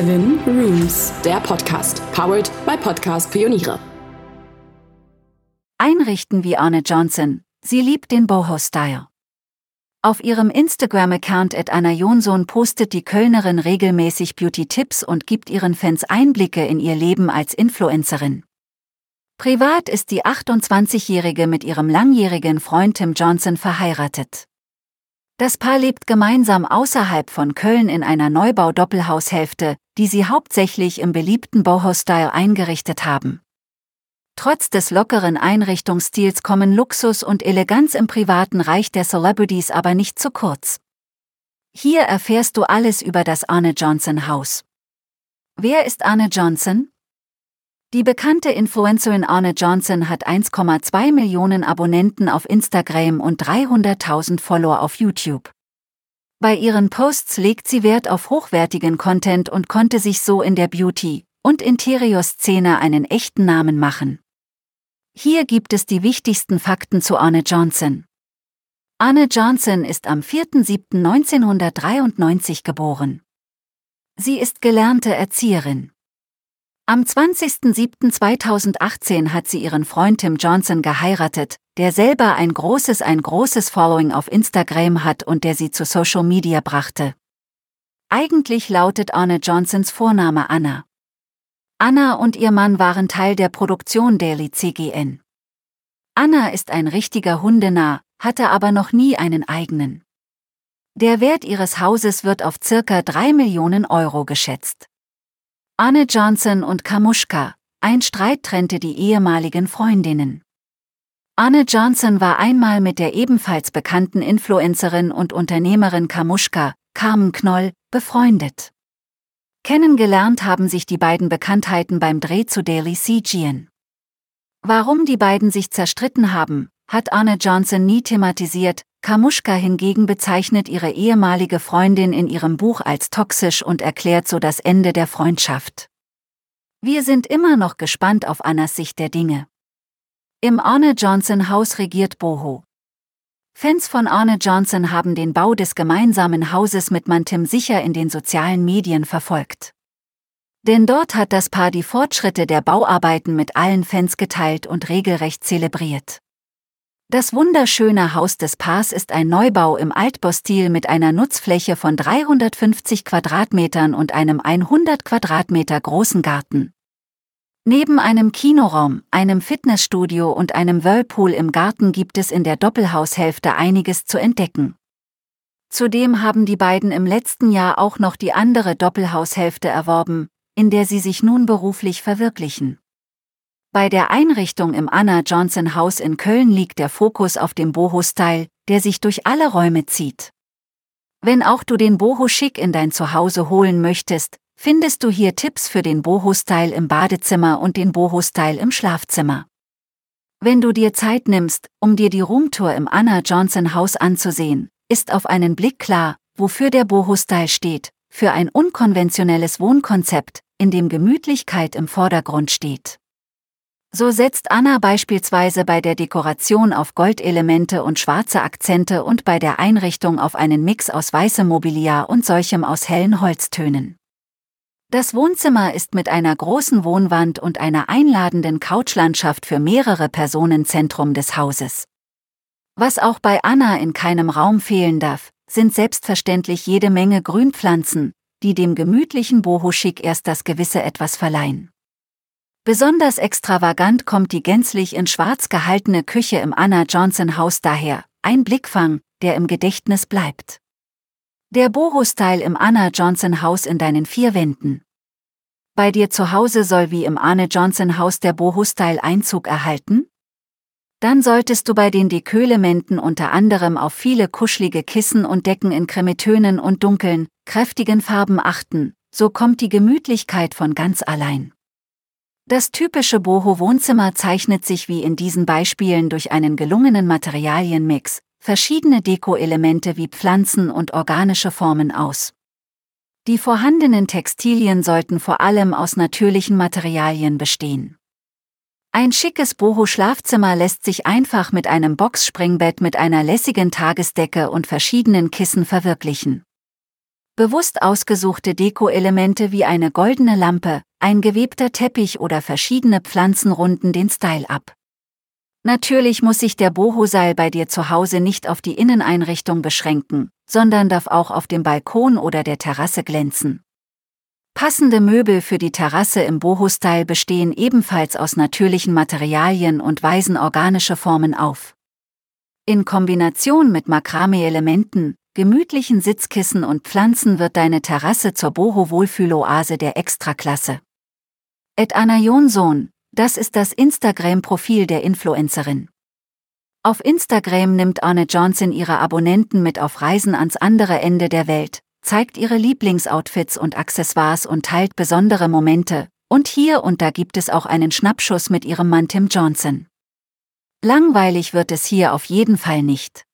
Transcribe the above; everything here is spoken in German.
Seven Rooms, der Podcast, powered by Podcast Pioniere. Einrichten wie Arne Johnson. Sie liebt den Boho-Style. Auf ihrem Instagram-Account at Anna Jonsson postet die Kölnerin regelmäßig Beauty-Tipps und gibt ihren Fans Einblicke in ihr Leben als Influencerin. Privat ist die 28-Jährige mit ihrem langjährigen Freund Tim Johnson verheiratet. Das Paar lebt gemeinsam außerhalb von Köln in einer Neubau-Doppelhaushälfte, die sie hauptsächlich im beliebten Boho-Style eingerichtet haben. Trotz des lockeren Einrichtungsstils kommen Luxus und Eleganz im privaten Reich der Celebrities aber nicht zu kurz. Hier erfährst du alles über das Arne Johnson Haus. Wer ist Arne Johnson? Die bekannte Influencerin Arne Johnson hat 1,2 Millionen Abonnenten auf Instagram und 300.000 Follower auf YouTube. Bei ihren Posts legt sie Wert auf hochwertigen Content und konnte sich so in der Beauty- und Interior-Szene einen echten Namen machen. Hier gibt es die wichtigsten Fakten zu Arne Johnson. Arne Johnson ist am 4.7.1993 geboren. Sie ist gelernte Erzieherin. Am 20.07.2018 hat sie ihren Freund Tim Johnson geheiratet, der selber ein großes, ein großes Following auf Instagram hat und der sie zu Social Media brachte. Eigentlich lautet Arne Johnsons Vorname Anna. Anna und ihr Mann waren Teil der Produktion Daily CGN. Anna ist ein richtiger Hundenah, hatte aber noch nie einen eigenen. Der Wert ihres Hauses wird auf circa 3 Millionen Euro geschätzt. Anne Johnson und Kamuschka, ein Streit trennte die ehemaligen Freundinnen. Anne Johnson war einmal mit der ebenfalls bekannten Influencerin und Unternehmerin Kamuschka, Carmen Knoll, befreundet. Kennengelernt haben sich die beiden Bekanntheiten beim Dreh zu Daily CGN. Warum die beiden sich zerstritten haben, hat Anne Johnson nie thematisiert, Kamuschka hingegen bezeichnet ihre ehemalige Freundin in ihrem Buch als toxisch und erklärt so das Ende der Freundschaft. Wir sind immer noch gespannt auf Annas Sicht der Dinge. Im Arne Johnson Haus regiert Boho. Fans von Arne Johnson haben den Bau des gemeinsamen Hauses mit Mantim sicher in den sozialen Medien verfolgt. Denn dort hat das Paar die Fortschritte der Bauarbeiten mit allen Fans geteilt und regelrecht zelebriert. Das wunderschöne Haus des Paars ist ein Neubau im Altbaustil mit einer Nutzfläche von 350 Quadratmetern und einem 100 Quadratmeter großen Garten. Neben einem Kinoraum, einem Fitnessstudio und einem Whirlpool im Garten gibt es in der Doppelhaushälfte einiges zu entdecken. Zudem haben die beiden im letzten Jahr auch noch die andere Doppelhaushälfte erworben, in der sie sich nun beruflich verwirklichen. Bei der Einrichtung im Anna Johnson Haus in Köln liegt der Fokus auf dem Boho-Style, der sich durch alle Räume zieht. Wenn auch du den Boho-Schick in dein Zuhause holen möchtest, findest du hier Tipps für den Boho-Style im Badezimmer und den Boho-Style im Schlafzimmer. Wenn du dir Zeit nimmst, um dir die Roomtour im Anna Johnson Haus anzusehen, ist auf einen Blick klar, wofür der Boho-Style steht, für ein unkonventionelles Wohnkonzept, in dem Gemütlichkeit im Vordergrund steht. So setzt Anna beispielsweise bei der Dekoration auf Goldelemente und schwarze Akzente und bei der Einrichtung auf einen Mix aus weißem Mobiliar und solchem aus hellen Holztönen. Das Wohnzimmer ist mit einer großen Wohnwand und einer einladenden Couchlandschaft für mehrere Personen Zentrum des Hauses. Was auch bei Anna in keinem Raum fehlen darf, sind selbstverständlich jede Menge Grünpflanzen, die dem gemütlichen Boho-Schick erst das gewisse Etwas verleihen. Besonders extravagant kommt die gänzlich in schwarz gehaltene Küche im Anna Johnson Haus daher, ein Blickfang, der im Gedächtnis bleibt. Der Boho-Style im Anna Johnson Haus in deinen vier Wänden. Bei dir zu Hause soll wie im Anne Johnson Haus der Boho-Style Einzug erhalten? Dann solltest du bei den Dekölementen unter anderem auf viele kuschelige Kissen und Decken in Cremetönen und dunklen, kräftigen Farben achten, so kommt die Gemütlichkeit von ganz allein. Das typische Boho-Wohnzimmer zeichnet sich wie in diesen Beispielen durch einen gelungenen Materialienmix, verschiedene Deko-Elemente wie Pflanzen und organische Formen aus. Die vorhandenen Textilien sollten vor allem aus natürlichen Materialien bestehen. Ein schickes Boho-Schlafzimmer lässt sich einfach mit einem Boxspringbett mit einer lässigen Tagesdecke und verschiedenen Kissen verwirklichen. Bewusst ausgesuchte Deko-Elemente wie eine goldene Lampe, ein gewebter Teppich oder verschiedene Pflanzen runden den Style ab. Natürlich muss sich der Boho-Seil bei dir zu Hause nicht auf die Inneneinrichtung beschränken, sondern darf auch auf dem Balkon oder der Terrasse glänzen. Passende Möbel für die Terrasse im Boho-Style bestehen ebenfalls aus natürlichen Materialien und weisen organische Formen auf. In Kombination mit Makrame-Elementen, gemütlichen Sitzkissen und Pflanzen wird deine Terrasse zur Boho-Wohlfühloase der Extraklasse. Ed Anna Jonsson, das ist das Instagram-Profil der Influencerin. Auf Instagram nimmt Arne Johnson ihre Abonnenten mit auf Reisen ans andere Ende der Welt, zeigt ihre Lieblingsoutfits und Accessoires und teilt besondere Momente, und hier und da gibt es auch einen Schnappschuss mit ihrem Mann Tim Johnson. Langweilig wird es hier auf jeden Fall nicht.